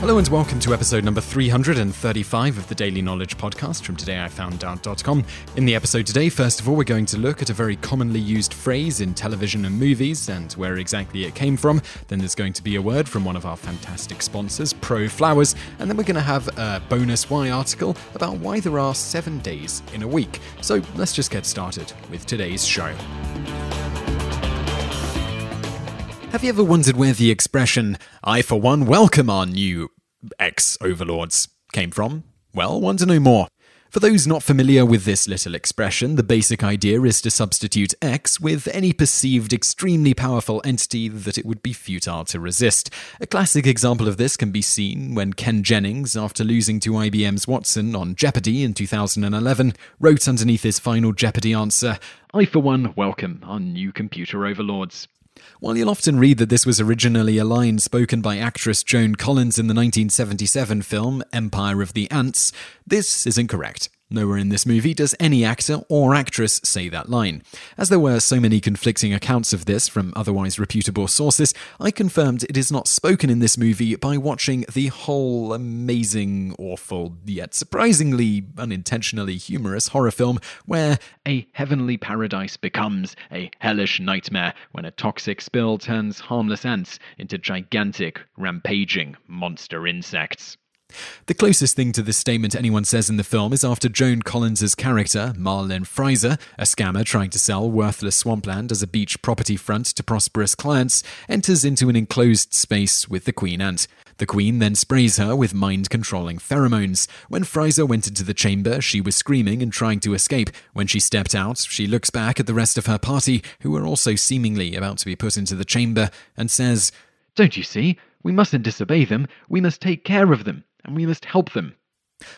Hello and welcome to episode number 335 of the Daily Knowledge Podcast from todayifoundout.com. In the episode today, first of all, we're going to look at a very commonly used phrase in television and movies and where exactly it came from. Then there's going to be a word from one of our fantastic sponsors, Pro Flowers, and then we're going to have a bonus why article about why there are seven days in a week. So let's just get started with today's show. Have you ever wondered where the expression, I for one welcome our new ex overlords, came from? Well, want to know more? For those not familiar with this little expression, the basic idea is to substitute X with any perceived extremely powerful entity that it would be futile to resist. A classic example of this can be seen when Ken Jennings, after losing to IBM's Watson on Jeopardy in 2011, wrote underneath his final Jeopardy answer, I for one welcome our new computer overlords. While you'll often read that this was originally a line spoken by actress Joan Collins in the 1977 film Empire of the Ants, this is incorrect. Nowhere in this movie does any actor or actress say that line. As there were so many conflicting accounts of this from otherwise reputable sources, I confirmed it is not spoken in this movie by watching the whole amazing, awful, yet surprisingly unintentionally humorous horror film where a heavenly paradise becomes a hellish nightmare when a toxic spill turns harmless ants into gigantic, rampaging monster insects. The closest thing to this statement anyone says in the film is after Joan Collins's character, Marilyn Fryser, a scammer trying to sell worthless swampland as a beach property front to prosperous clients, enters into an enclosed space with the queen ant. The queen then sprays her with mind controlling pheromones. When Fraser went into the chamber, she was screaming and trying to escape. When she stepped out, she looks back at the rest of her party, who are also seemingly about to be put into the chamber, and says, Don't you see? We mustn't disobey them. We must take care of them and we must help them.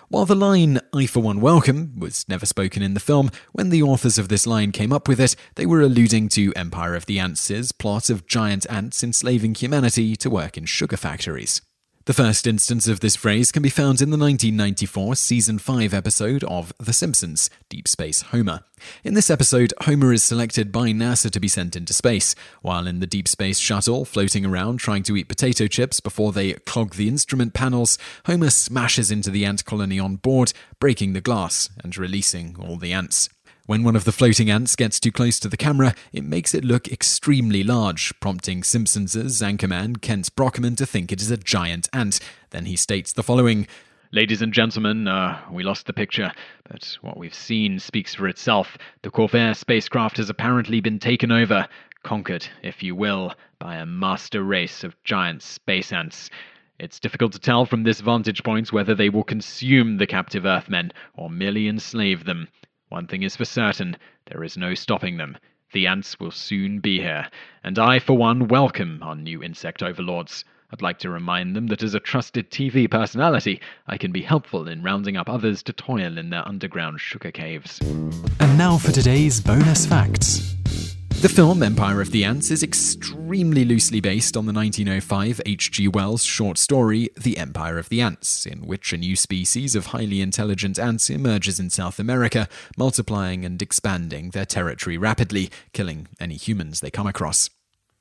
While the line, I for one welcome, was never spoken in the film, when the authors of this line came up with it, they were alluding to Empire of the Ants' plot of giant ants enslaving humanity to work in sugar factories. The first instance of this phrase can be found in the 1994 Season 5 episode of The Simpsons, Deep Space Homer. In this episode, Homer is selected by NASA to be sent into space. While in the Deep Space Shuttle, floating around trying to eat potato chips before they clog the instrument panels, Homer smashes into the ant colony on board, breaking the glass and releasing all the ants. When one of the floating ants gets too close to the camera, it makes it look extremely large, prompting Simpsons' anchorman Kent Brockman to think it is a giant ant. Then he states the following Ladies and gentlemen, uh, we lost the picture, but what we've seen speaks for itself. The Corvair spacecraft has apparently been taken over, conquered, if you will, by a master race of giant space ants. It's difficult to tell from this vantage point whether they will consume the captive Earthmen or merely enslave them. One thing is for certain there is no stopping them. The ants will soon be here, and I, for one, welcome our new insect overlords. I'd like to remind them that as a trusted TV personality, I can be helpful in rounding up others to toil in their underground sugar caves. And now for today's bonus facts. The film Empire of the Ants is extremely loosely based on the 1905 H.G. Wells short story The Empire of the Ants, in which a new species of highly intelligent ants emerges in South America, multiplying and expanding their territory rapidly, killing any humans they come across.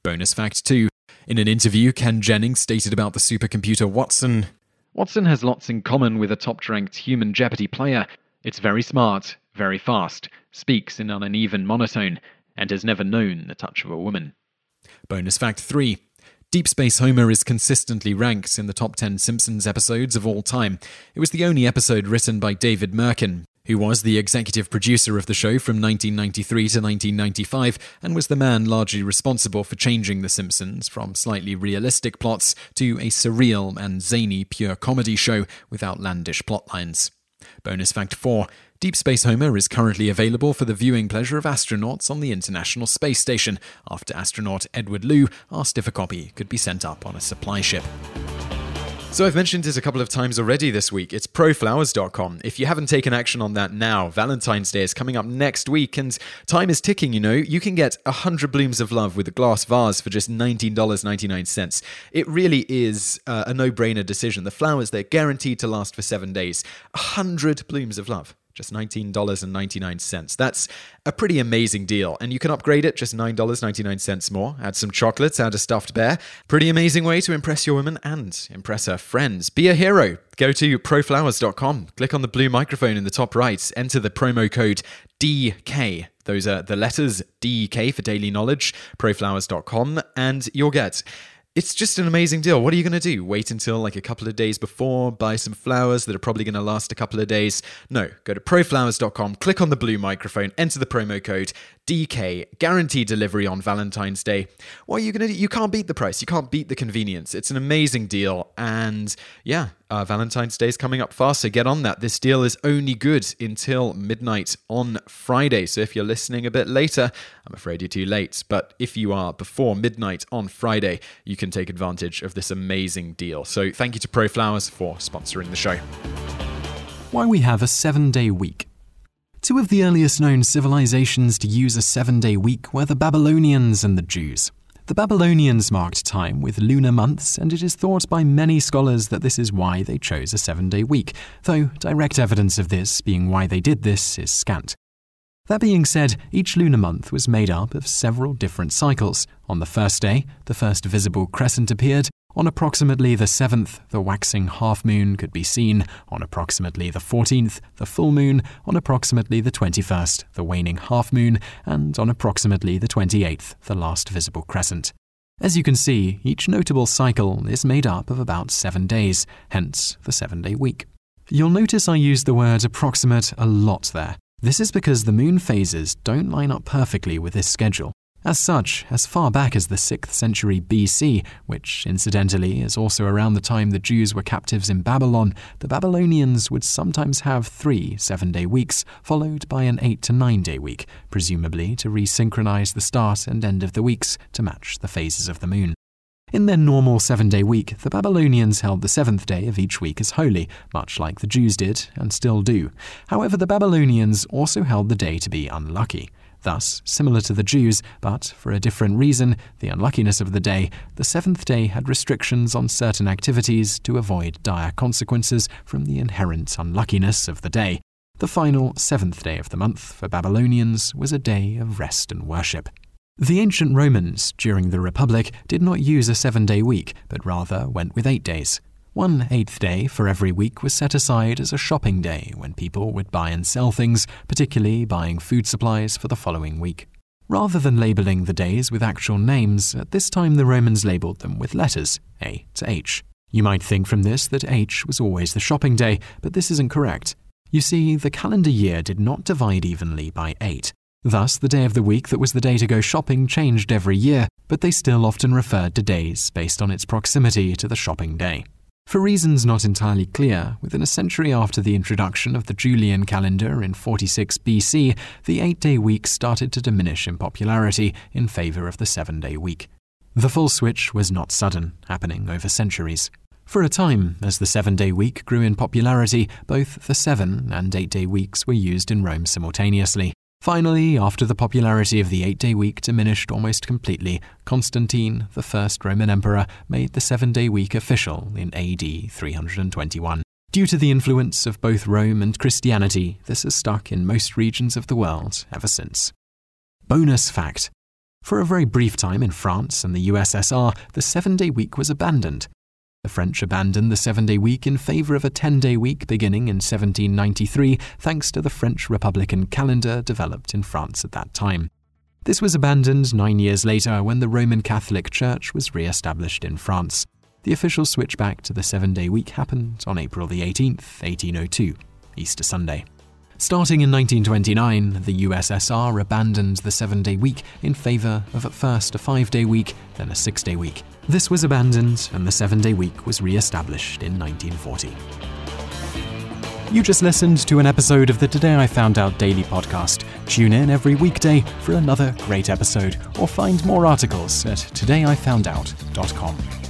Bonus fact 2. In an interview, Ken Jennings stated about the supercomputer Watson Watson has lots in common with a top ranked human Jeopardy player. It's very smart, very fast, speaks in an uneven monotone, and has never known the touch of a woman. Bonus fact 3. Deep Space Homer is consistently ranked in the top 10 Simpsons episodes of all time. It was the only episode written by David Mirkin, who was the executive producer of the show from 1993 to 1995 and was the man largely responsible for changing The Simpsons from slightly realistic plots to a surreal and zany pure comedy show with outlandish plotlines. Bonus fact 4 Deep Space Homer is currently available for the viewing pleasure of astronauts on the International Space Station after astronaut Edward Lu asked if a copy could be sent up on a supply ship. So I've mentioned it a couple of times already this week. It's proflowers.com. If you haven't taken action on that now, Valentine's Day is coming up next week and time is ticking, you know. You can get 100 blooms of love with a glass vase for just $19.99. It really is uh, a no-brainer decision. The flowers they're guaranteed to last for 7 days. 100 blooms of love just $19.99. That's a pretty amazing deal. And you can upgrade it just $9.99 more. Add some chocolates, add a stuffed bear. Pretty amazing way to impress your woman and impress her friends. Be a hero. Go to proflowers.com, click on the blue microphone in the top right, enter the promo code DK. Those are the letters DK for daily knowledge, proflowers.com, and you'll get it's just an amazing deal. What are you going to do? Wait until like a couple of days before, buy some flowers that are probably going to last a couple of days? No, go to proflowers.com, click on the blue microphone, enter the promo code DK, guaranteed delivery on Valentine's Day. What are you going to do? You can't beat the price. You can't beat the convenience. It's an amazing deal. And yeah, uh, Valentine's Day is coming up fast, so get on that. This deal is only good until midnight on Friday. So if you're listening a bit later, I'm afraid you're too late. But if you are before midnight on Friday, you can take advantage of this amazing deal. So thank you to ProFlowers for sponsoring the show. Why we have a seven day week. Two of the earliest known civilizations to use a seven day week were the Babylonians and the Jews. The Babylonians marked time with lunar months, and it is thought by many scholars that this is why they chose a seven day week, though direct evidence of this, being why they did this, is scant. That being said, each lunar month was made up of several different cycles. On the first day, the first visible crescent appeared, on approximately the 7th, the waxing half moon could be seen. On approximately the 14th, the full moon. On approximately the 21st, the waning half moon. And on approximately the 28th, the last visible crescent. As you can see, each notable cycle is made up of about seven days, hence the seven day week. You'll notice I use the word approximate a lot there. This is because the moon phases don't line up perfectly with this schedule. As such, as far back as the 6th century BC, which incidentally is also around the time the Jews were captives in Babylon, the Babylonians would sometimes have three seven day weeks, followed by an eight to nine day week, presumably to resynchronize the start and end of the weeks to match the phases of the moon. In their normal seven day week, the Babylonians held the seventh day of each week as holy, much like the Jews did and still do. However, the Babylonians also held the day to be unlucky. Thus, similar to the Jews, but for a different reason, the unluckiness of the day, the seventh day had restrictions on certain activities to avoid dire consequences from the inherent unluckiness of the day. The final seventh day of the month for Babylonians was a day of rest and worship. The ancient Romans, during the Republic, did not use a seven day week, but rather went with eight days. One eighth day for every week was set aside as a shopping day when people would buy and sell things, particularly buying food supplies for the following week. Rather than labeling the days with actual names, at this time the Romans labeled them with letters, A to H. You might think from this that H was always the shopping day, but this isn't correct. You see, the calendar year did not divide evenly by 8. Thus, the day of the week that was the day to go shopping changed every year, but they still often referred to days based on its proximity to the shopping day. For reasons not entirely clear, within a century after the introduction of the Julian calendar in 46 BC, the eight day week started to diminish in popularity in favour of the seven day week. The full switch was not sudden, happening over centuries. For a time, as the seven day week grew in popularity, both the seven and eight day weeks were used in Rome simultaneously. Finally, after the popularity of the eight day week diminished almost completely, Constantine, the first Roman emperor, made the seven day week official in AD 321. Due to the influence of both Rome and Christianity, this has stuck in most regions of the world ever since. Bonus fact For a very brief time in France and the USSR, the seven day week was abandoned. The French abandoned the seven day week in favour of a 10 day week beginning in 1793, thanks to the French Republican calendar developed in France at that time. This was abandoned nine years later when the Roman Catholic Church was re established in France. The official switch back to the seven day week happened on April the 18th, 1802, Easter Sunday. Starting in 1929, the USSR abandoned the seven day week in favour of at first a five day week, then a six day week. This was abandoned, and the seven day week was re established in 1940. You just listened to an episode of the Today I Found Out Daily podcast. Tune in every weekday for another great episode, or find more articles at todayifoundout.com.